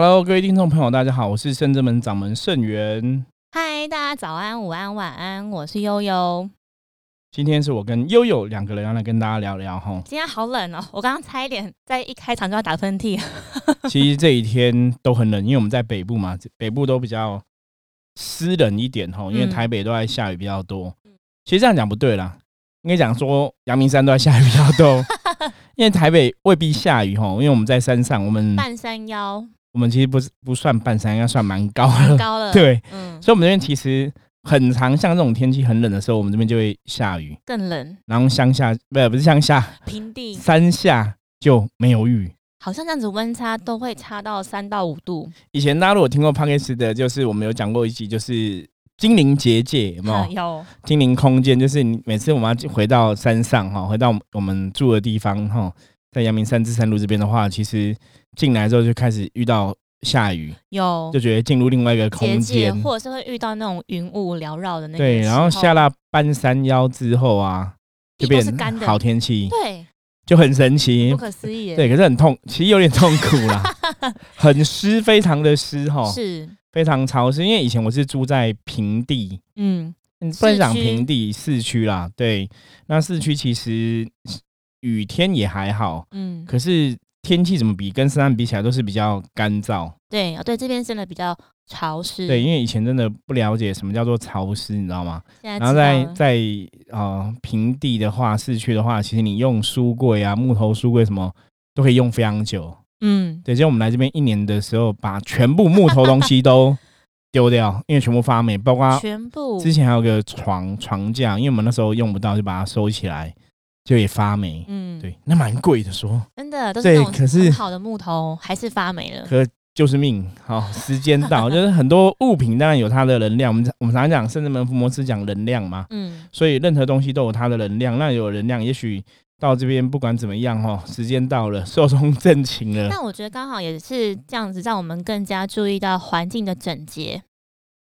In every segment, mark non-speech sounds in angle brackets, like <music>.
Hello，各位听众朋友，大家好，我是圣真门掌门圣元。嗨，大家早安、午安、晚安，我是悠悠。今天是我跟悠悠两个人要来跟大家聊聊哈。今天好冷哦，我刚刚差一点在一开场就要打喷嚏。<laughs> 其实这一天都很冷，因为我们在北部嘛，北部都比较湿冷一点哈，因为台北都在下雨比较多。嗯其实这样讲不对啦，应该讲说阳明山都在下雨比较多，<laughs> 因为台北未必下雨哈，因为我们在山上，我们半山腰。我们其实不是不算半山，应该算蛮高了。高了，<laughs> 对，嗯，所以我们这边其实很常，像这种天气很冷的时候，我们这边就会下雨，更冷。然后乡下不不是乡下，平地山下就没有雨，好像这样子温差都会差到三到五度。以前大家如果听过 p a k e s 的，就是我们有讲过一集，就是精灵结界，有没有？<laughs> 有精灵空间，就是你每次我们要回到山上哈，回到我们住的地方哈，在阳明山至山路这边的话，其实进来之后就开始遇到。下雨有。就觉得进入另外一个空间，或者是会遇到那种云雾缭绕的那对，然后下了半山腰之后啊，就变成好天气，对，就很神奇，不可思议，对，可是很痛，其实有点痛苦啦，<laughs> 很湿，非常的湿哈，是。非常潮湿，因为以前我是住在平地，嗯，不能讲平地市区啦，对，那市区其实雨天也还好，嗯，可是。天气怎么比跟深山比起来都是比较干燥，对啊对，这边真的比较潮湿。对，因为以前真的不了解什么叫做潮湿，你知道吗？然后在在啊平地的话，市区的话，其实你用书柜啊、木头书柜什么都可以用非常久。嗯，对，就我们来这边一年的时候，把全部木头东西都丢掉，因为全部发霉，包括全部之前还有个床床架，因为我们那时候用不到，就把它收起来。就也发霉，嗯，对，那蛮贵的，说。真的，都是可是好的木头还是发霉了，可就是命，<laughs> 好，时间到，<laughs> 就是很多物品当然有它的能量，我们我们常常讲，甚至门福摩斯讲能量嘛，嗯，所以任何东西都有它的能量，那有能量，也许到这边不管怎么样哈，时间到了，<laughs> 寿终正寝了。那我觉得刚好也是这样子，让我们更加注意到环境的整洁。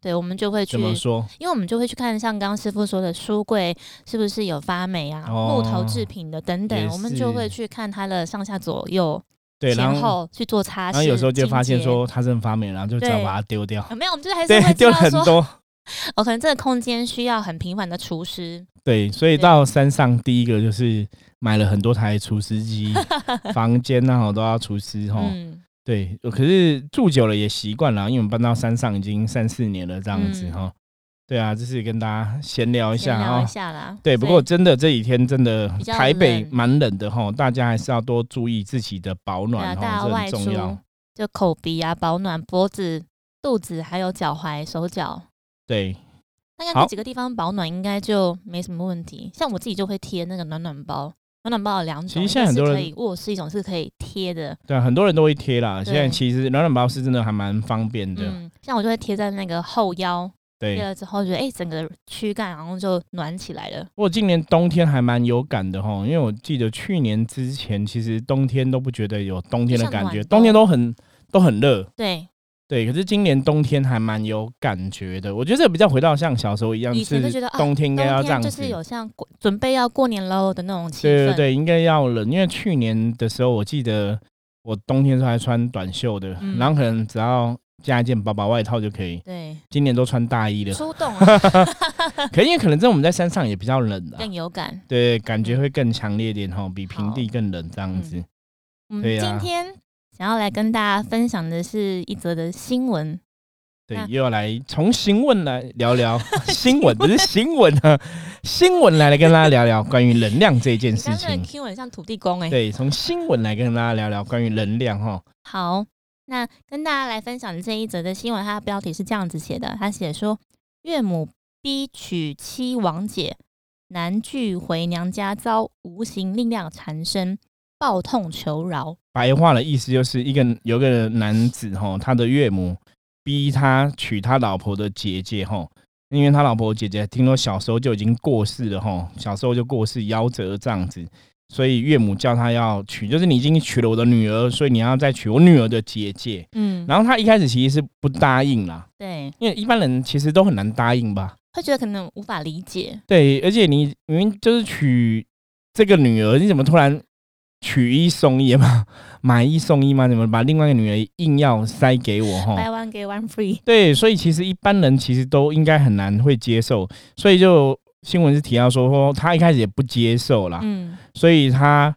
对，我们就会去，怎么说？因为我们就会去看，像刚刚师傅说的书柜是不是有发霉啊，木头制品的等等，我们就会去看它的上下左右，对，然后去做擦拭。然后有时候就发现说它真的发霉，然后就只要把它丢掉。没有，我们就还 <laughs> 是会丢很多。<laughs> 哦，可能这个空间需要很频繁的除湿。对，所以到山上第一个就是买了很多台除湿机，<laughs> 房间那好都要除湿哈。对，可是住久了也习惯了，因为我们搬到山上已经三四年了，这样子哈。对啊，就是跟大家闲聊一下啊。对，不过真的这几天真的台北蛮冷的哈，大家还是要多注意自己的保暖哈，这很重要。就口鼻啊，保暖，脖子、肚子还有脚踝、手脚。对，大概这几个地方保暖应该就没什么问题。像我自己就会贴那个暖暖包。暖暖包有两种，其实现在很多人可以卧室一种是可以贴的，对啊，很多人都会贴啦。现在其实暖暖包是真的还蛮方便的，嗯，像我就会贴在那个后腰，对，贴了之后觉得哎，整个躯干然后就暖起来了。我今年冬天还蛮有感的哈，因为我记得去年之前其实冬天都不觉得有冬天的感觉，冬天都很都很热，对。对，可是今年冬天还蛮有感觉的。我觉得这比较回到像小时候一样，以前就觉得冬天应该要这样子，就是有像准备要过年喽的那种气氛。对对对，应该要冷。因为去年的时候，我记得我冬天时候还穿短袖的，然后可能只要加一件薄薄外套就可以。对，今年都穿大衣了。出动。可因为可能在我们在山上也比较冷啊，更有感。对，感觉会更强烈点哈，比平地更冷这样子。对呀。今天。想要来跟大家分享的是一则的新闻，对，又要来从新闻来聊聊 <laughs> 新闻，不是新闻啊，新闻来来跟大家聊聊 <laughs> 关于能量这件事情。新闻像土地公哎，对，从新闻来跟大家聊聊关于能量哈。好，那跟大家来分享的这一则的新闻，它的标题是这样子写的，他写说岳母逼娶妻王姐，男拒回娘家遭无形力量缠身。抱痛求饶，白话的意思就是一个有个男子哈，他的岳母逼他娶他老婆的姐姐哈，因为他老婆姐姐听说小时候就已经过世了哈，小时候就过世夭折这样子，所以岳母叫他要娶，就是你已经娶了我的女儿，所以你要再娶我女儿的姐姐。嗯，然后他一开始其实是不答应啦，对，因为一般人其实都很难答应吧，他觉得可能无法理解。对，而且你明明就是娶这个女儿，你怎么突然？取一送一嘛，<laughs> 买一送一嘛，怎么把另外一个女儿硬要塞给我哈？buy one get one free。对，所以其实一般人其实都应该很难会接受，所以就新闻是提到说，说他一开始也不接受啦，嗯，所以他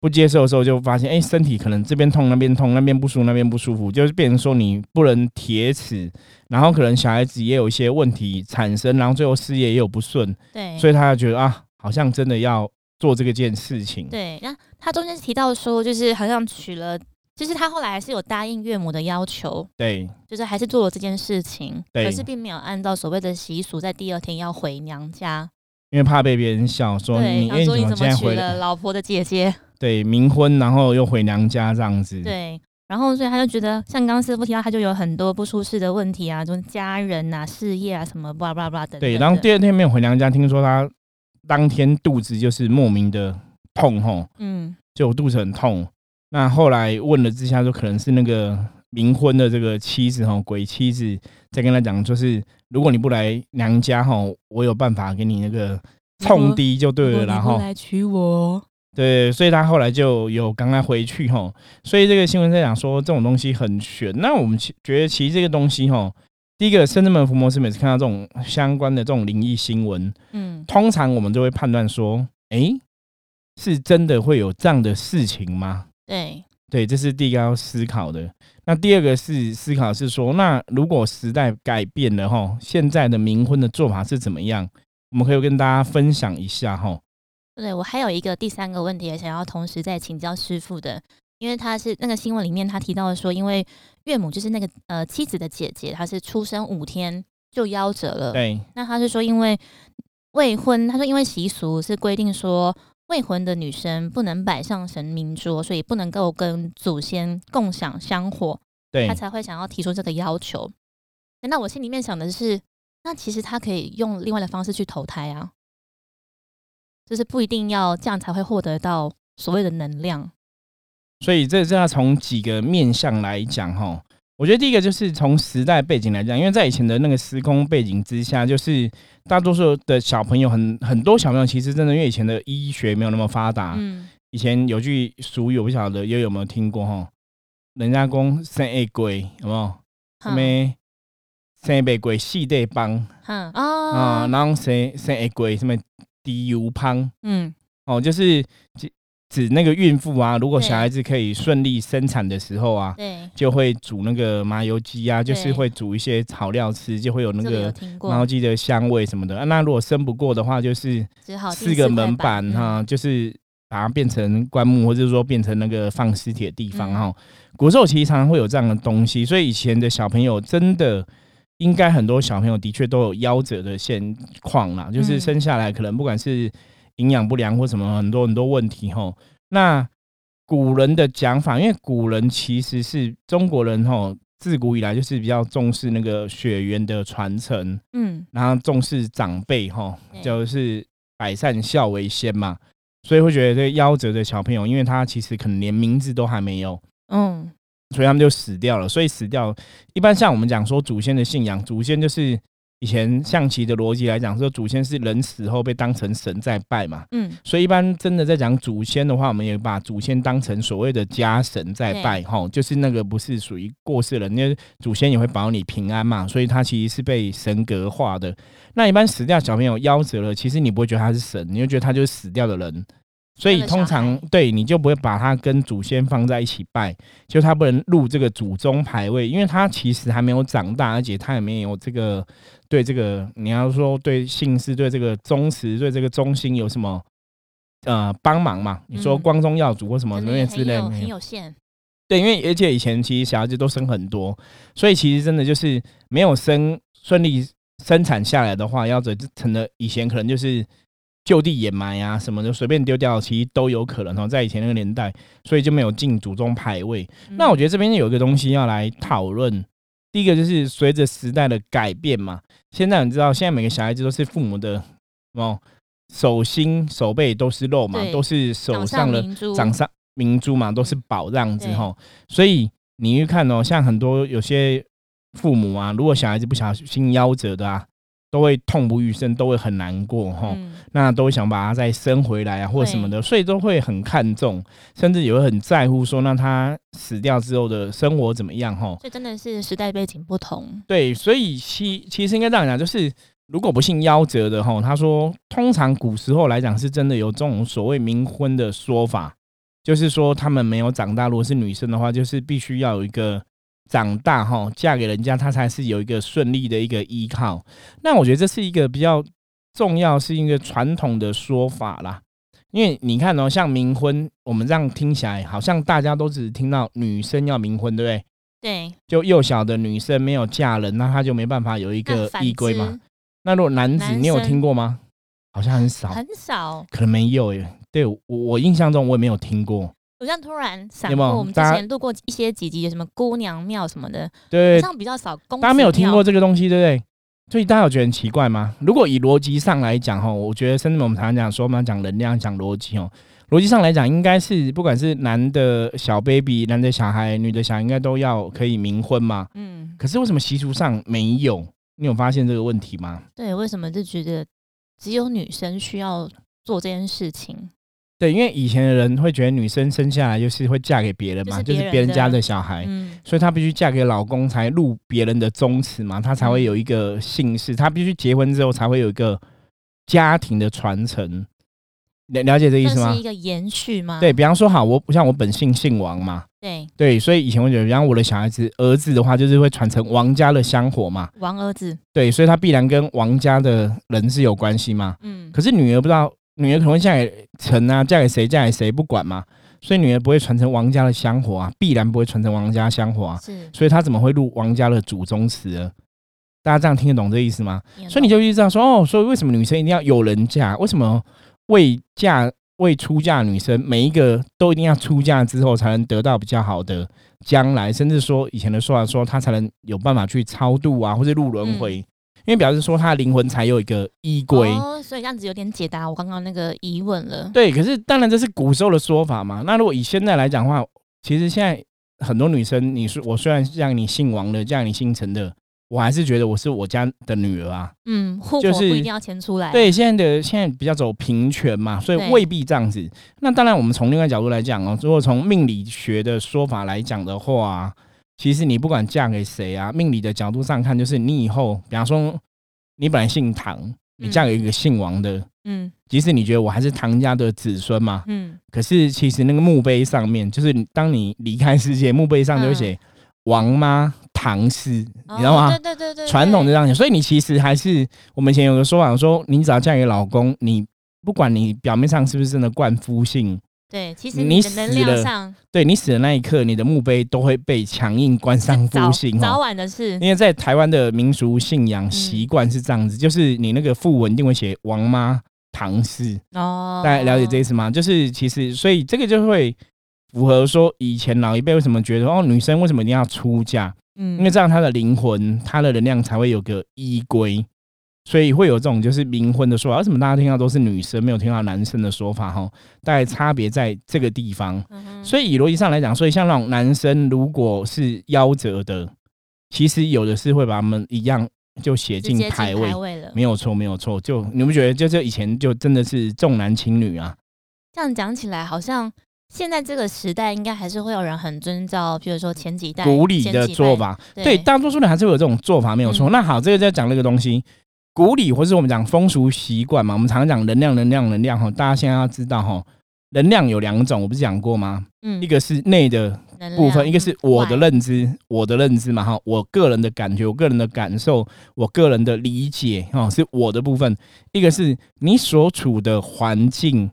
不接受的时候就发现，哎、身体可能这边痛那边痛，那边不舒服那边不舒服，就是变成说你不能铁齿，然后可能小孩子也有一些问题产生，然后最后事业也有不顺，对，所以他就觉得啊，好像真的要做这个件事情。对，那他中间提到说，就是好像娶了，就是他后来还是有答应岳母的要求，对就是还是做了这件事情，对可是并没有按照所谓的习俗，在第二天要回娘家。因为怕被别人笑说对，你，因为想说你怎么娶了老婆的姐姐？<laughs> 对冥婚，然后又回娘家这样子。对，然后所以他就觉得，像刚刚师傅提到，他就有很多不舒适的问题啊，就是家人啊、事业啊什么，巴拉巴拉巴拉的。对，然后第二天没有回娘家，听说他当天肚子就是莫名的痛吼，嗯，就我肚子很痛。那后来问了之下，说可能是那个冥婚的这个妻子吼，鬼妻子在跟他讲，就是如果你不来娘家吼，我有办法给你那个冲低就对了，然后来娶我，对，所以他后来就有赶快回去吼。所以这个新闻在讲说这种东西很玄。那我们其觉得其实这个东西吼，第一个深圳门福摩斯每次看到这种相关的这种灵异新闻，嗯，通常我们就会判断说，诶，是真的会有这样的事情吗？对，对，这是第一个要思考的。那第二个是思考是说，那如果时代改变了哈，现在的冥婚的做法是怎么样？我们可以跟大家分享一下哈。对我还有一个第三个问题，也想要同时再请教师傅的，因为他是那个新闻里面他提到的说，因为岳母就是那个呃妻子的姐姐，她是出生五天就夭折了。对那他是说，因为未婚，他说因为习俗是规定说，未婚的女生不能摆上神明桌，所以不能够跟祖先共享香火，对她才会想要提出这个要求。那我心里面想的是，那其实她可以用另外的方式去投胎啊，就是不一定要这样才会获得到所谓的能量。所以这这要从几个面向来讲哈。我觉得第一个就是从时代背景来讲，因为在以前的那个时空背景之下，就是大多数的小朋友很很多小朋友其实真的因为以前的医学没有那么发达，嗯，以前有句俗语我不晓得又有没有听过哈，人家讲生一鬼有没有？什哼么生一鬼四地帮嗯啊，啊，然后生生一鬼什么低油胖嗯，哦，就是指指那个孕妇啊，如果小孩子可以顺利生产的时候啊，对，就会煮那个麻油鸡啊，就是会煮一些草料吃，就会有那个麻油，鸡的香味什么的。啊那如果生不过的话，就是四个门板哈。哈，就是把它变成棺木，或者说变成那个放尸体的地方嗯。哈。古时候其实常常会有这样的东西，所以以前的小朋友真的应该很多小朋友的确都有夭折的现况啦，就是嗯。生下来可能不管是营养不良或什么很多很多问题吼。那古人的讲法，因为古人其实是中国人哈，自古以来就是比较重视那个血缘的传承，嗯，然后重视长辈哈，就是百善孝为先嘛，所以会觉得这夭折的小朋友，因为他其实可能连名字都还没有，嗯，所以他们就死掉了。所以死掉，一般像我们讲说祖先的信仰，祖先就是以前象棋的逻辑来讲，说祖先是人死后被当成神在拜嘛，嗯，所以一般真的在讲祖先的话，我们也把祖先当成所谓的家神在拜，哈，就是那个不是属于过世人，因为祖先也会保你平安嘛，所以他其实是被神格化的。那一般死掉小朋友夭折了，其实你不会觉得他是神，你就觉得他就是死掉的人。所以通常对你就不会把它跟祖先放在一起拜，就他不能入这个祖宗牌位，因为他其实还没有长大，而且他也没有这个对这个你要说对姓氏、对这个宗祠、对这个中心有什么呃帮忙嘛？你说嗯。光宗耀祖或什么什么之类的没有，有限，对，因为而且以前其实小孩子都生很多，所以其实真的就是没有生顺利生产下来的话，夭折就成了以前可能就是就地掩埋啊什么的，随便丢掉，其实都有可能哦，在以前那个年代，所以就没有进祖宗牌位。那我觉得得这边有一个东西要来讨论，第一个就是随着时代的改变嘛，现在你知道，现在每个小孩子都是父母的哦手心手背都是肉嘛，都是手上的掌上明珠嘛，都是宝这样子对吼。所以你去看哦，像很多有些父母啊，如果小孩子不小心夭折的啊，都会痛不欲生，都会很难过哈。嗯那都会想把他再生回来啊，或者什么的，所以都会很看重，甚至也会很在乎说，那他死掉之后的生活怎么样哈？这真的是时代背景不同。对，所以其其实应该这样讲，就是如果不幸夭折的哈，他说通常古时候来讲是真的有这种所谓冥婚的说法，就是说他们没有长大，如果是女生的话，就是必须要有一个长大哈，嫁给人家，她才是有一个顺利的一个依靠。那我觉得这是一个比较重要，是一个传统的说法啦。因为你看哦，像冥婚，我们这样听起来，好像大家都只听到女生要冥婚，对不对？对，就幼小的女生没有嫁人，那她就没办法有一个依归嘛。那如果男子，你有听过吗？好像很少，很少。可能没有耶。对我我印象中我也没有听过。好像突然闪过，我们之前录过一些几集，有什么姑娘庙什么的，对好，像比较少。公大家没有听过这个东西，对不对？所以大家有觉得很奇怪吗？如果以逻辑上来讲，哈，我觉得甚至我们常常讲说，我们要讲能量、讲逻辑哦。逻辑上来讲，应该是不管是男的小 baby、男的小孩、女的小孩，应该都要可以冥婚嘛。嗯，可是为什么习俗上没有？你有发现这个问题吗？对，为什么就觉得只有女生需要做这件事情？对，因为以前的人会觉得女生生下来就是会嫁给别人嘛，就就是是别人家的小孩，嗯，所以她必须嫁给老公才入别人的宗祠嘛，她才会有一个姓氏，她必须结婚之后才会有一个家庭的传承。了了解这意思吗是一？个延续吗？对比方说，好，我不像我本姓姓王嘛，对，对，所以以前我觉得，比方我的小孩子儿子的话，就是会传承王家的香火嘛，王儿子，对，所以他必然跟王家的人是有关系嘛。嗯，可是女儿不知道，女儿可能会嫁给陈啊，嫁给谁，嫁给谁不管嘛，所以女儿不会传承王家的香火啊，必然不会传承王家香火啊，是，所以她怎么会入王家的祖宗祠呢？大家这样听得懂这意思吗？所以你就知道说，哦，所以为什么女生一定要有人嫁？为什么未嫁未出嫁女生每一个都一定要出嫁之后才能得到比较好的将来，甚至说以前的说法说她才能有办法去超度啊，或者入轮回，因为表示说他的灵魂才有一个依归。哦，所以这样子有点解答我刚刚那个疑问了。对，可是当然这是古时候的说法嘛。那如果以现在来讲的话，其实现在很多女生，你说我虽然让你姓王的，让你姓陈的，我还是觉得我是我家的女儿啊。嗯，户就是口不一定要迁出来。，对，现在的现在比较走平权嘛，所以未必这样子。那当然，我们从另外角度来讲哦，如果从命理学的说法来讲的话，其实你不管嫁给谁啊，命理的角度上看，就是你以后，比方说你本来姓唐，你嫁给一个姓王的，嗯。即使你觉得我还是唐家的子孙嘛，嗯，可是其实那个墓碑上面，就是你当你离开世界，墓碑上就会写王妈唐氏，你知道吗？对对对对，传统就这样写，所以你其实还是我们以前有个说法说，你只要嫁给老公，你不管你表面上是不是真的冠夫姓，对，其实你死能量了上对你死的那一刻，你的墓碑都会被强硬关上早夫姓早哦。晚的事。因为在台湾的民俗信仰嗯习惯是这样子，就是你那个讣文一定会写王妈唐氏，哦，大家了解这意思吗？就是其实，所以这个就会符合说以前老一辈为什么觉得哦，女生为什么一定要出嫁？嗯，因为这样她的灵魂、她的能量才会有个依归，所以会有这种就是冥婚的说法。为什么大家听到都是女生，没有听到男生的说法？哈，大概差别在这个地方。嗯所以以逻辑上来讲，所以像那种男生如果是夭折的，其实有的是会把他们一样就写进牌位。没有错，没有错。就你不觉得，就这以前就真的是重男轻女啊？这样讲起来，好像现在这个时代，应该还是会有人很遵照，比如说前几代古礼的做法，对，大多数人还是会有这种做法，没有错。嗯那好，这个在讲那个东西，古礼或是我们讲风俗习惯嘛，我们常常讲能量，能量，能量哈。大家现在要知道哈，能量有两种，我不是讲过吗？嗯一个是内的部分，一个是我的外认知，我的认知嘛哈，我个人的感觉，我个人的感受，我个人的理解哈，是我的部分。一个是你所处的环境、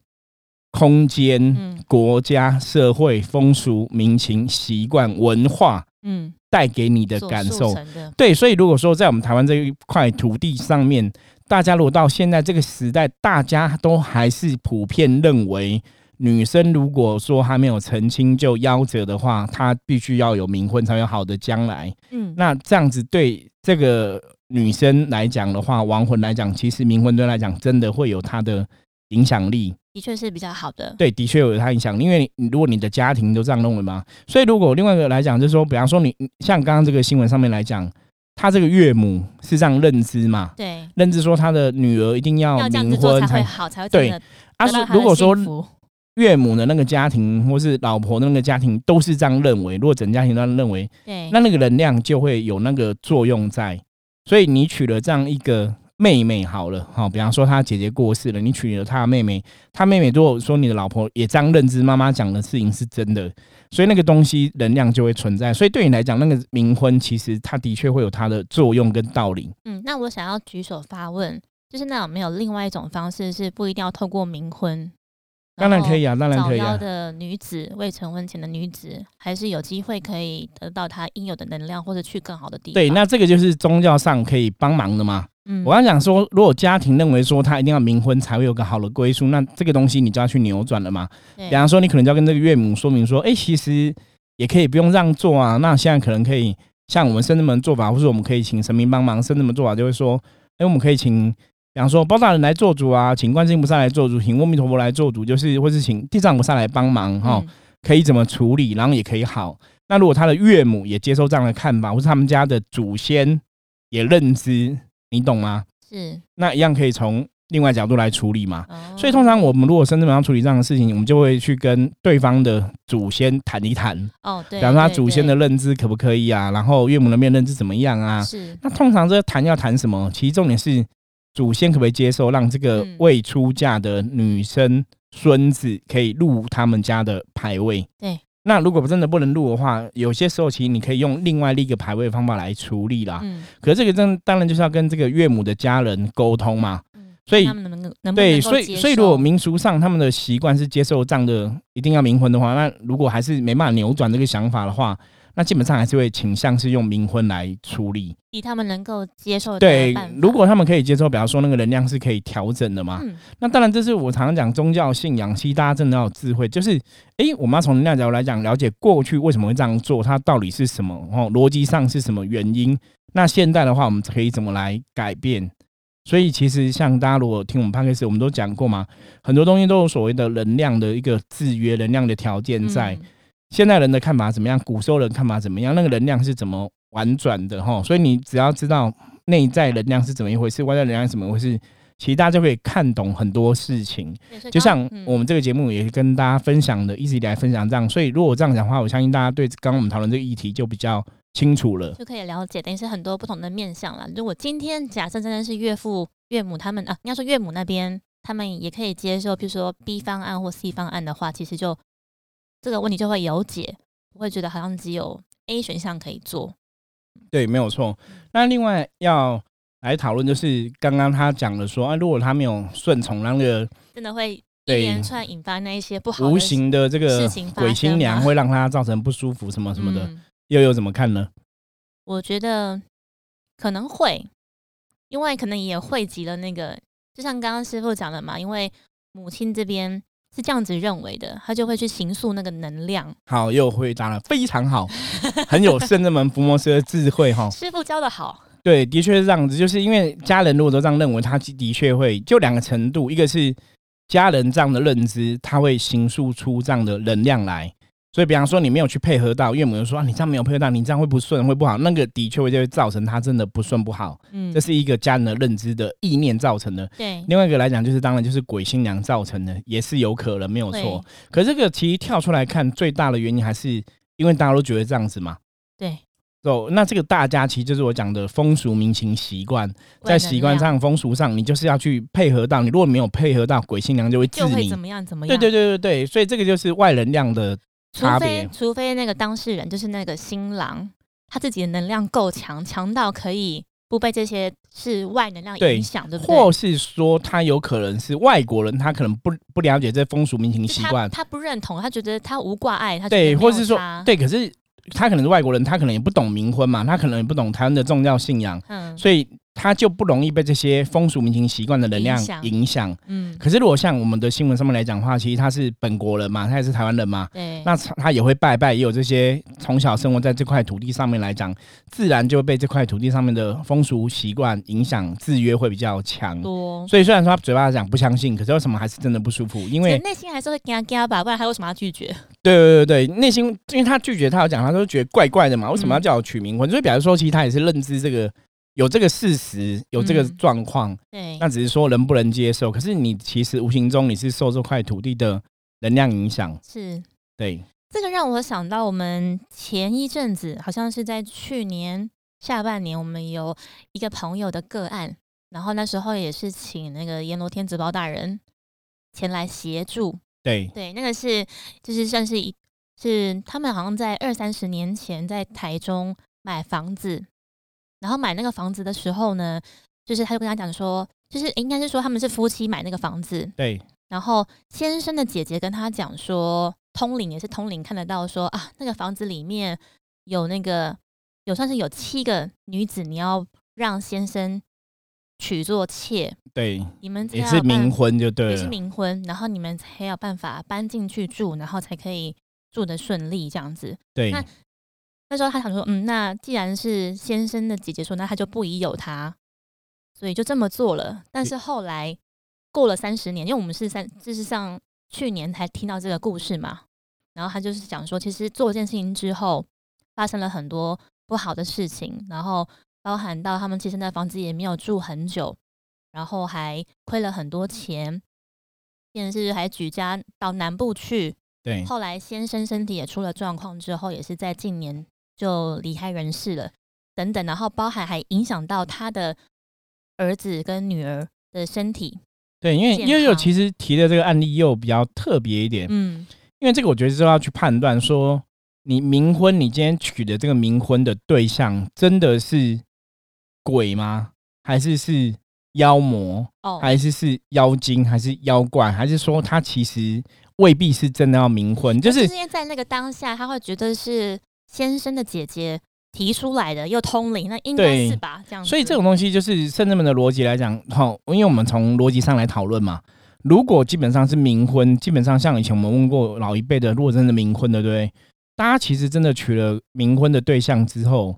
空间、嗯国家、社会、风俗、民情、习惯、文化嗯带给你的感受。对，所以如果说在我们台湾这一块土地上面，大家如果到现在这个时代，大家都还是普遍认为，女生如果说还没有成亲就夭折的话，她必须要有冥婚才有好的将来。嗯那这样子对这个女生来讲的话，亡魂来讲，其实冥婚对来讲真的会有她的影响力。的确是比较好的。对，的确有它影响，因为你如果你的家庭都这样认为嘛，所以如果另外一个来讲，就是说，比方说你你像刚刚这个新闻上面来讲，他这个岳母是这样认知嘛？对，认知说他的女儿一定要冥婚才会好，才会对啊。得到他的是如果说岳母的那个家庭或是老婆的那个家庭都是这样认为，如果整家庭都这样认为，对，那那个能量就会有那个作用在。所以你娶了这样一个妹妹好了，哈，比方说他姐姐过世了，你娶了他的妹妹，他妹妹如果说你的老婆也这样认知，妈妈讲的事情是真的，所以那个东西能量就会存在。所以对你来讲，那个冥婚其实它的确会有它的作用跟道理。嗯，那我想要举手发问，就是那有没有另外一种方式，是不一定要透过冥婚？当然可以啊，当然可以啊。的女子，未成婚前的女子，还是有机会可以得到她应有的能量，或者去更好的地方。对，那这个就是宗教上可以帮忙的嘛。嗯我刚讲说，如果家庭认为说他一定要冥婚才会有个好的归宿，那这个东西你就要去扭转了嘛。比方说，你可能就要跟这个岳母说明说，哎、其实也可以不用让座啊。那现在可能可以像我们深圳门做法，或者我们可以请神明帮忙。深圳门做法就会说，哎、我们可以请，比方说包大人来做主啊，请观世音菩萨来做主，请阿弥陀佛来做主，就是或是请地藏菩萨来帮忙哈。嗯可以怎么处理，然后也可以好。那如果他的岳母也接受这样的看法，或是他们家的祖先也认知，你懂吗？是，那一样可以从另外角度来处理嘛。哦所以通常我们如果深圳门要处理这样的事情，我们就会去跟对方的祖先谈一谈，哦，对，比方说他祖先的认知可不可以啊，然后岳母那边认知怎么样啊？是那通常这个谈要谈什么？其实重点是祖先可不可以接受让这个嗯未出嫁的女生孙子可以入他们家的牌位。对。那如果真的不能入的话，有些时候其实你可以用另外立一个牌位的方法来处理啦。嗯可是这个真当然就是要跟这个岳母的家人沟通嘛。嗯，所以对，所以所以如果民俗上他们的习惯是接受这样的一定要冥婚的话，那如果还是没办法扭转这个想法的话，那基本上还是会倾向是用冥婚来处理。以他们能够接受的对，如果他们可以接受，比方说那个能量是可以调整的嘛，嗯那当然这是我常常讲宗教信仰，其实大家真的要有智慧，就是诶，我们要从能量角度来讲，了解过去为什么会这样做，它到底是什么，哦，逻辑上是什么原因。那现代的话，我们可以怎么来改变？所以其实像大家如果听我们 p o d c a 我们都讲过嘛，很多东西都有所谓的能量的一个制约，能量的条件在。嗯现代人的看法怎么样？古时候人看法怎么样？那个能量是怎么婉转的哈？所以你只要知道内在能量是怎么一回事，外在能量是怎么一回事，其实大家就可以看懂很多事情。就像嗯我们这个节目也跟大家分享的，一直以来分享这样。所以如果这样讲的话，我相信大家对刚刚我们讨论这个议题就比较清楚了。就可以了解，等于是很多不同的面向了。如果今天假设真的是岳父、岳母他们啊，应该说岳母那边他们也可以接受，比如说 B 方案或 C 方案的话，其实就这个问题就会有解，不会觉得好像只有 A 选项可以做。对，没有错。那另外要来讨论，就是刚刚他讲的说啊，如果他没有顺从那个真的会一对连串引发那一些不好的无形的这个事情鬼新娘会让他造成不舒服什么什么的，嗯又有怎么看呢？我觉得可能会，因为可能也汇集了那个，就像刚刚师傅讲的嘛，因为母亲这边是这样子认为的，他就会去形塑那个能量。好，又回答了非常好，很有圣人门福摩斯的智慧哈。师傅教的好，对，的确是这样子，就是因为家人如果都这样认为，他的确会就两个程度，一个是家人这样的认知，他会形塑出这样的能量来。所以，比方说你没有去配合到，岳母就说啊，你这样没有配合到，你这样会不顺，会不好，那个的确会就会造成他真的不顺不好，嗯这，是一个家人的认知的意念造成的。对，另外一个来讲，就是当然就是鬼新娘造成的，也是有可能没有错。可这个其实跳出来看，最大的原因还是因为大家都觉得这样子嘛。对，哦，那这个大家其实就是我讲的风俗民情习惯，在习惯上、风俗上，你就是要去配合到。你如果没有配合到，鬼新娘就会治你怎。么样怎么样。对对对对对，所以这个就是外能量的除非。除非那个当事人就是那个新郎，他自己的能量够强，强到可以不被这些是外能量影响，对不对？或是说，他有可能是外国人，他可能不不了解这风俗民情习惯，他不认同，他觉得他无挂碍，他对，或是说差，对，可是他可能是外国人，他可能也不懂冥婚嘛，他可能也不懂台湾的宗教信仰，嗯，所以他就不容易被这些风俗民情习惯的能量影响。嗯，可是如果像我们的新闻上面来讲的话，其实他是本国人嘛，他也是台湾人嘛，对，那他也会拜拜，也有这些从小生活在这块土地上面来讲，自然就会被这块土地上面的风俗习惯影响，制约会比较强。多，所以虽然说他嘴巴讲不相信，可是为什么还是真的不舒服？因为内心还是会跟他跟他吧，不然他为什么要拒绝？对对对对，内心因为他拒绝，他有讲，他都觉得怪怪的嘛，为什么要嗯叫我取名婚？所以表示说，其实他也是认知这个有这个事实，有这个嗯状况，对，那只是说能不能接受。可是你其实无形中你是受这块土地的能量影响，是对这个让我想到，我们前一阵子好像是在去年下半年，我们有一个朋友的个案，然后那时候也是请那个阎罗天子包大人前来协助。对对，那个是就是算是一是他们好像在二三十年前在台中买房子，然后买那个房子的时候呢，就是他就跟他讲说，就是应该是说他们是夫妻买那个房子，对然后先生的姐姐跟他讲说，通灵也是通灵看得到说啊，那个房子里面有那个有算是有七个女子，你要让先生娶做妾，对，你们才也是冥婚就对也是。冥婚，然后你们才有办法搬进去住，然后才可以住的顺利这样子。对那那时候他想说，嗯，那既然是先生的姐姐说，那他就不宜有他，所以就这么做了。但是后来过了三十年，因为我们是三，就是上去年才听到这个故事嘛，然后他就是讲说，其实做这件事情之后，发生了很多不好的事情，然后包含到他们其实那房子也没有住很久，然后还亏了很多钱，甚至还举家到南部去，对后来先生身体也出了状况之后，也是在近年就离开人世了，等等，然后包含还影响到他的儿子跟女儿的身体。对，因为健悠悠其实提的这个案例又比较特别一点，嗯，因为这个我觉得就要去判断说，你冥婚，你今天娶的这个冥婚的对象真的是鬼吗？还是是妖魔？哦，还是是妖精？还是妖怪？还是说他其实未必是真的要冥婚？就是因为在那个当下，他会觉得是先生的姐姐提出来的，又通灵，那应该是吧？这样子，所以这种东西就是圣人们的逻辑来讲，好，因为我们从逻辑上来讨论嘛。如果基本上是冥婚，基本上像以前我们问过老一辈的，如果真的冥婚的，对不对？大家其实真的娶了冥婚的对象之后，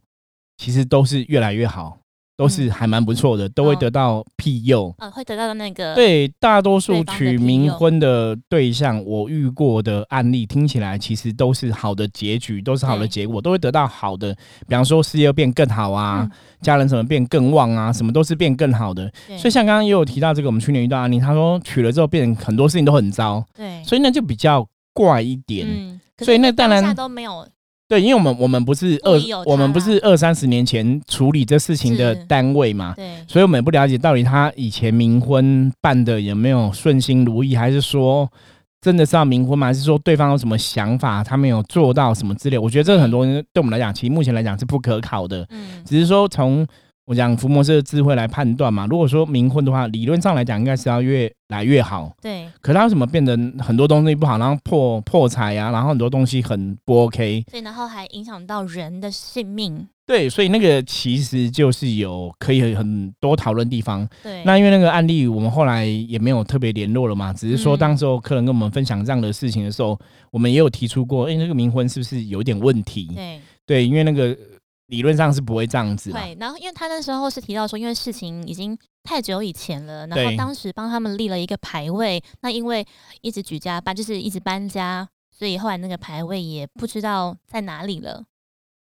其实都是越来越好，都是还蛮不错的，都会哦得到庇佑。呃，会得到的那个对，大多数对方的娶冥婚的对象，我遇过的案例听起来其实都是好的结局，都是好的结果，都会得到好的，比方说事业变更好啊，嗯家人什么变更旺啊，什么都是变更好的。所以像刚刚也有提到这个，我们去年遇到案例，他说娶了之后变很多事情都很糟，对，所以那就比较怪一点。嗯，所以那当然都没有对，因为我们我们不是二，我们不是二三十年前处理这事情的单位嘛，对，所以我们也不了解到底他以前冥婚办的有没有顺心如意，还是说真的是要冥婚吗？还是说对方有什么想法，他没有做到什么之类？我觉得这很多人对我们来讲，其实目前来讲是不可考的。嗯，只是说从我讲伏魔师的智慧来判断嘛。如果说冥婚的话，理论上来讲应该是要越来越好。对，可是他为什么变得很多东西不好，然后破破财啊，然后很多东西很不 OK？所以然后还影响到人的性命，对，所以那个其实就是有可以很多讨论地方。对，那因为那个案例，我们后来也没有特别联络了嘛，只是说嗯当时候客人跟我们分享这样的事情的时候，我们也有提出过，哎、那个冥婚是不是有点问题？对。对，因为那个理论上是不会这样子对。然后因为他那时候是提到说，因为事情已经太久以前了，然后当时帮他们立了一个牌位，那因为一直举家搬，就是一直搬家，所以后来那个牌位也不知道在哪里了。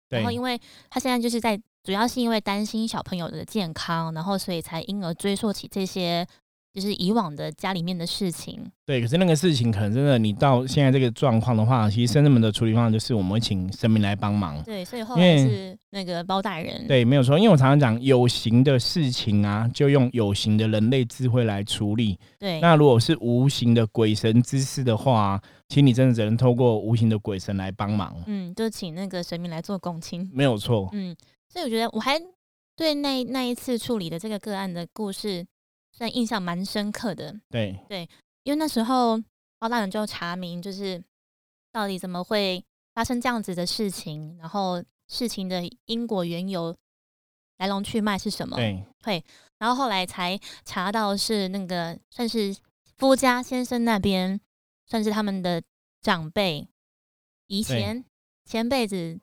对然后因为他现在就是在，主要是因为担心小朋友的健康，然后所以才因而追溯起这些就是以往的家里面的事情。对，可是那个事情可能真的，你到现在这个状况的话，其实生人们的处理方法就是我们会请神明来帮忙。对，所以后来是那个包大人，对，没有错，因为我常常讲有形的事情啊，就用有形的人类智慧来处理。对那如果是无形的鬼神之事的话，其实你真的只能透过无形的鬼神来帮忙，嗯，就请那个神明来做共亲。没有错。嗯，所以我觉得我还对那那一次处理的这个个案的故事，算印象蛮深刻的，对，因为那时候包大人就查明，就是到底怎么会发生这样子的事情，然后事情的因果缘由来龙去脉是什么。对，然后后来才查到是那个算是夫家先生那边，算是他们的长辈，以前前辈子。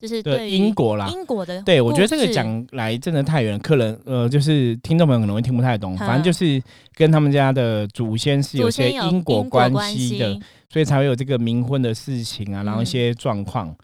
就是对因果啦，英国的。对，我觉得这个讲来真的太远，客人呃，就是听众朋友可能会听不太懂。反正就是跟他们家的祖先是有些因果关系的，所以才会有这个冥婚的事情啊，然后一些状况。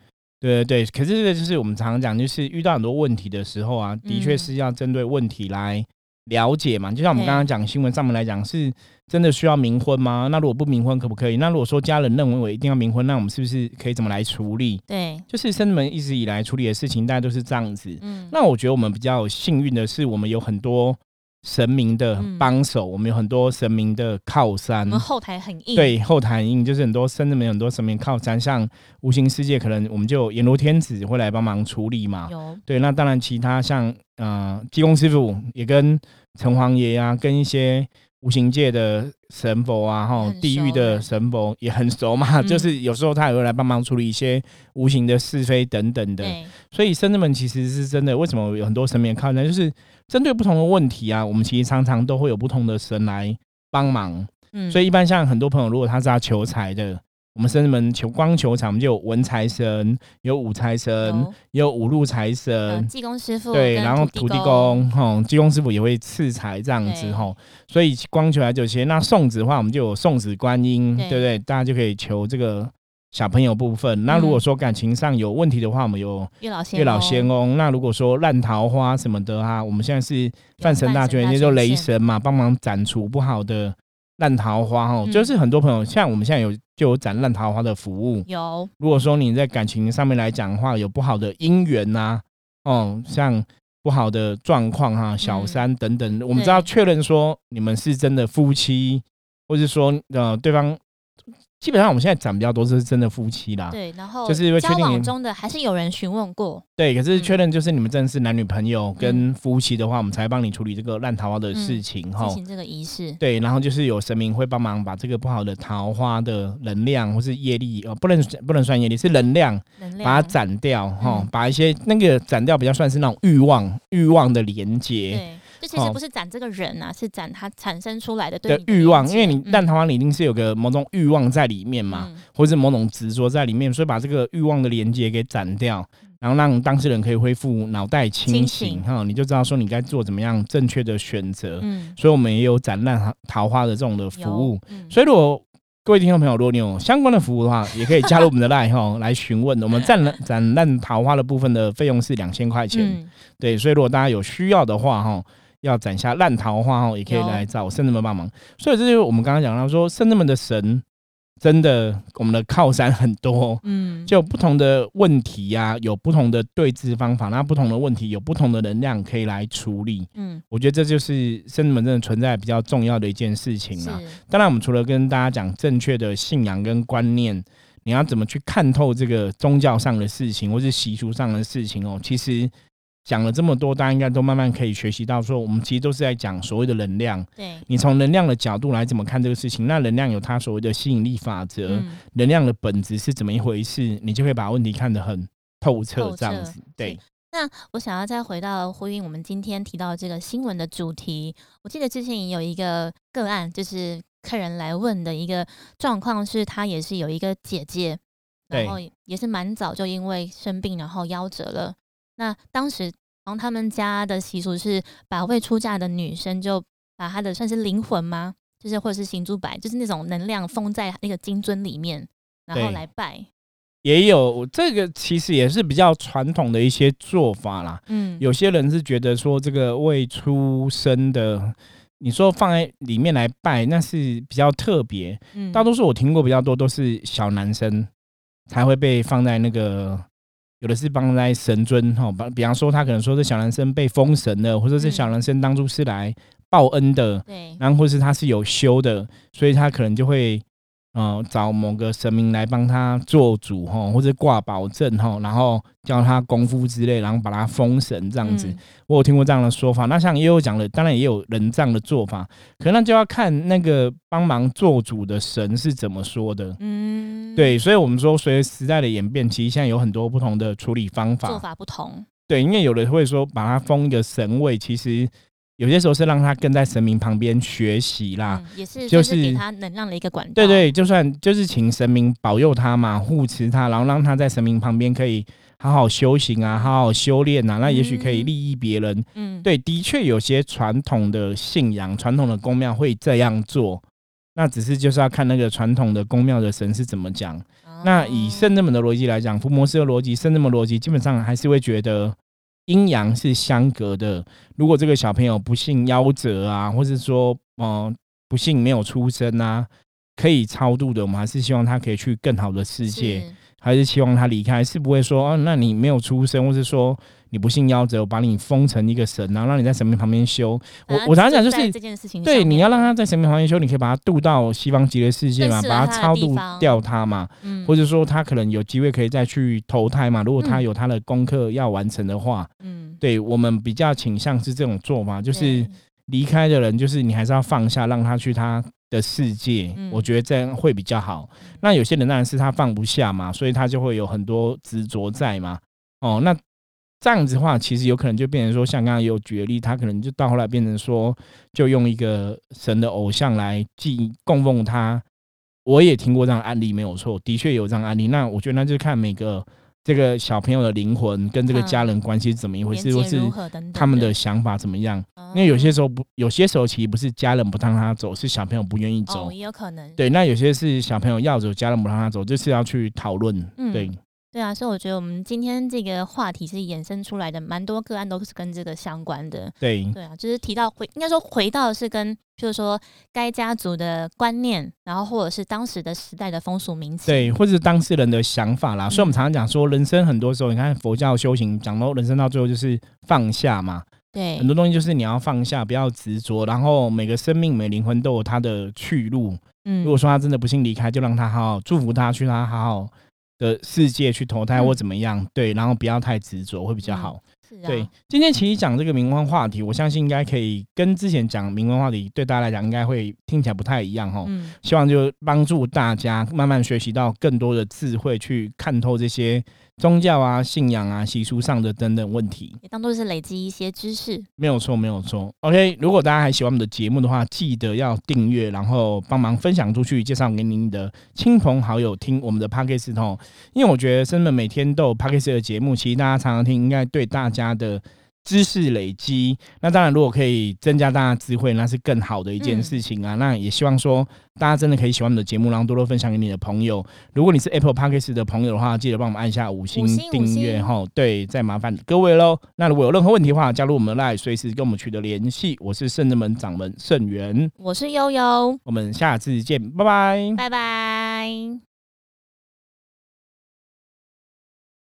对对对，可是这个就是我们常常讲，就是遇到很多问题的时候啊，的确是要针对问题来。了解嘛？就像我们刚刚讲新闻上面来讲，是真的需要冥婚吗？那如果不冥婚可不可以？那如果说家人认为我一定要冥婚，那我们是不是可以怎么来处理？对，就是生子们一直以来处理的事情，大家都是这样子。嗯，那我觉得我们比较幸运的是，我们有很多神明的帮手，我们有很多神明的靠山。我们后台很硬，对，后台很硬，就是很多甚至没有很多神明靠山，像无形世界，可能我们就阎罗天子会来帮忙处理嘛。有，对，那当然其他像呃，济公师傅也跟。城隍爷啊，跟一些无形界的神佛啊，哈，地狱的神佛也很熟嘛。就是有时候他也会来帮忙处理一些无形的是非等等的。所以生子们其实是真的，为什么有很多神明靠呢？就是针对不同的问题啊，我们其实常常都会有不同的神来帮忙。嗯，所以一般像很多朋友，如果他是要求财的。我们生门求光球场，我们就有文财神，有武财神，有五路财神，济公师傅对，然后土地公哈，济公师傅也会赐财这样子哈，所以光球来就些。那送子的话，我们就有送子观音，对不对？大家就可以求这个小朋友部分。那如果说感情上有问题的话，我们有月老月老仙翁。那如果说烂桃花什么的哈，我们现在是范神大权，也就雷神嘛，帮忙斩除不好的。烂桃花哦，就是很多朋友像我们现在有就有斩烂桃花的服务。有，如果说你在感情上面来讲的话，有不好的姻缘呐，哦，像不好的状况哈，小三等等，我们知道确认说你们是真的夫妻，或者说呃对方。基本上我们现在讲比较多是真的夫妻啦，对，然后就是交往中的还是有人询问过，对，可是确认就是你们真的是男女朋友跟夫妻的话，我们才帮你处理这个烂桃花的事情哈，进行这个仪式，对，然后就是有神明会帮忙把这个不好的桃花的能量或是业力呃，不能不能算业力是能量，把它斩掉哈，把一些那个斩掉比较算是那种欲望欲望的连接。其实不是斩这个人啊，是斩他产生出来的的欲望，因为你烂桃花里一定是有个某种欲望在里面嘛，或者是某种执着在里面，所以把这个欲望的连接给斩掉，然后让当事人可以恢复脑袋清醒哈，你就知道说你该做怎么样正确的选择。嗯，所以我们也有斩烂桃花的这种的服务。所以如果各位听众朋友，如果你有相关的服务的话，也可以加入我们的 line 哈来询问。我们斩烂斩烂桃花的部分的费用是两千块钱。对，所以如果大家有需要的话哈。要斩下烂桃花哦，也可以来找圣人们帮忙。所以这就是我们刚刚讲到说，圣人们的神真的，我们的靠山很多，嗯，就不同的问题呀，有不同的对峙方法，那不同的问题有不同的能量可以来处理。嗯，我觉得这就是圣人们真的存在比较重要的一件事情啦。当然，我们除了跟大家讲正确的信仰跟观念，你要怎么去看透这个宗教上的事情，或是习俗上的事情哦，其实。讲了这么多，大家应该都慢慢可以学习到，说我们其实都是在讲所谓的能量。对，你从能量的角度来怎么看这个事情？那能量有它所谓的吸引力法则，能量的本质是怎么一回事？你就会把问题看得很透彻，这样子。对。那我想要再回到呼应我们今天提到这个新闻的主题。我记得之前也有一个个案，就是客人来问的一个状况是，他也是有一个姐姐，然后也是蛮早就因为生病，然后夭折了。那当时，然后他们家的习俗是把未出嫁的女生，就把她的算是灵魂吗？就是或者是行珠白，就是那种能量封在那个金樽里面，然后来拜。也有这个，其实也是比较传统的一些做法啦。嗯，有些人是觉得说这个未出生的，你说放在里面来拜，那是比较特别。嗯，大多数我听过比较多都是小男生才会被放在那个。有的是帮在神尊哈，比比方说他可能说是小男生被封神了，或者是小男生当初是来报恩的，对，然后或是他是有修的，所以他可能就会。嗯，找某个神明来帮他做主哈，或者挂保证哈，然后教他功夫之类，然后把他封神这样子。我有听过这样的说法。那像也有讲的，当然也有人这样的做法，可能就要看那个帮忙做主的神是怎么说的。嗯，对，所以我们说随着时代的演变，其实现在有很多不同的处理方法，做法不同。对，因为有的会说把它封一个神位，其实有些时候是让他跟在神明旁边学习啦。嗯，也是就就是给他能量的一个管道。对对，就算就是请神明保佑他嘛，护持他，然后让他在神明旁边可以好好修行啊，好好修炼啊，那也许可以嗯利益别人。嗯，对，的确有些传统的信仰、传统的宫庙会这样做，那只是就是要看那个传统的宫庙的神是怎么讲。那以哦圣人们的逻辑来讲，伏魔师的逻辑、圣人们逻辑，基本上还是会觉得阴阳是相隔的。如果这个小朋友不幸夭折啊，或是说呃不幸没有出生啊，可以超度的，我们还是希望他可以去更好的世界，是还是希望他离开，是不会说哦，那你没有出生，或是说你不信夭折，我把你封成一个神，然后让你在神明旁边修。我反我常常讲就是这件事情对，你要让他在神明旁边修，你可以把他渡到西方极乐世界嘛，把他超度掉他嘛。嗯，或者说他可能有机会可以再去投胎嘛。如果他嗯有他的功课要完成的话，嗯，对我们比较倾向是这种做法，就是离开的人，就是你还是要放下，让他去他的世界。嗯我觉得这样会比较好。那有些人当然是他放不下嘛，所以他就会有很多执着在嘛。哦，那这样子的话，其实有可能就变成说，像刚刚也有举例，他可能就到后来变成说，就用一个神的偶像来祭供奉他。我也听过这样的案例，没有错，的确有这样的案例。那我觉得那就看每个这个小朋友的灵魂跟这个家人关系是怎么一回事，或是他们的想法怎么样。哦因为有些时候不，有些时候其实不是家人不让他走，是小朋友不愿意走哦。也有可能，对，那有些是小朋友要走，家人不让他走，这是要去讨论。嗯对，对啊，所以我觉得我们今天这个话题是衍生出来的，蛮多个案都是跟这个相关的。对，对啊，就是提到回，应该说回到是跟，就是说该家族的观念，然后或者是当时的时代的风俗民情。对，或者是当事人的想法啦。所以我们嗯常常讲说，人生很多时候，你看佛教修行讲到人生到最后就是放下嘛，对很多东西就是你要放下，不要执着，然后每个生命、每灵魂都有它的去路。嗯如果说他真的不幸离开，就让他好好祝福他，去他好好的世界去投胎嗯或怎么样，对，然后不要太执着，会比较好。是啊，对，今天其实讲这个冥婚话题，我相信应该可以跟之前讲冥婚话题对大家来讲，应该会听起来不太一样哈。嗯，希望就帮助大家慢慢学习到更多的智慧，去看透这些宗教啊、信仰啊、习俗上的等等问题。也当做是累积一些知识。没有错，没有错。OK，如果大家还喜欢我们的节目的话，记得要订阅，然后帮忙分享出去，介绍给您的亲朋好友听我们的 Podcast 哦。因为我觉得，真的每天都有 Podcast 的节目，其实大家常常听，应该对大家的知识累积。那当然，如果可以增加大家智慧，那是更好的一件事情啊。那也希望说，大家真的可以喜欢我们的节目，然后多多分享给你的朋友。如果你是 Apple Podcast 的朋友的话，记得帮我们按下五星订阅哈。对，再麻烦各位喽。那如果有任何问题的话，加入我们的 Line，随时跟我们取得联系。我是圣人门掌门圣元，我是悠悠，我们下次见，拜拜。拜拜。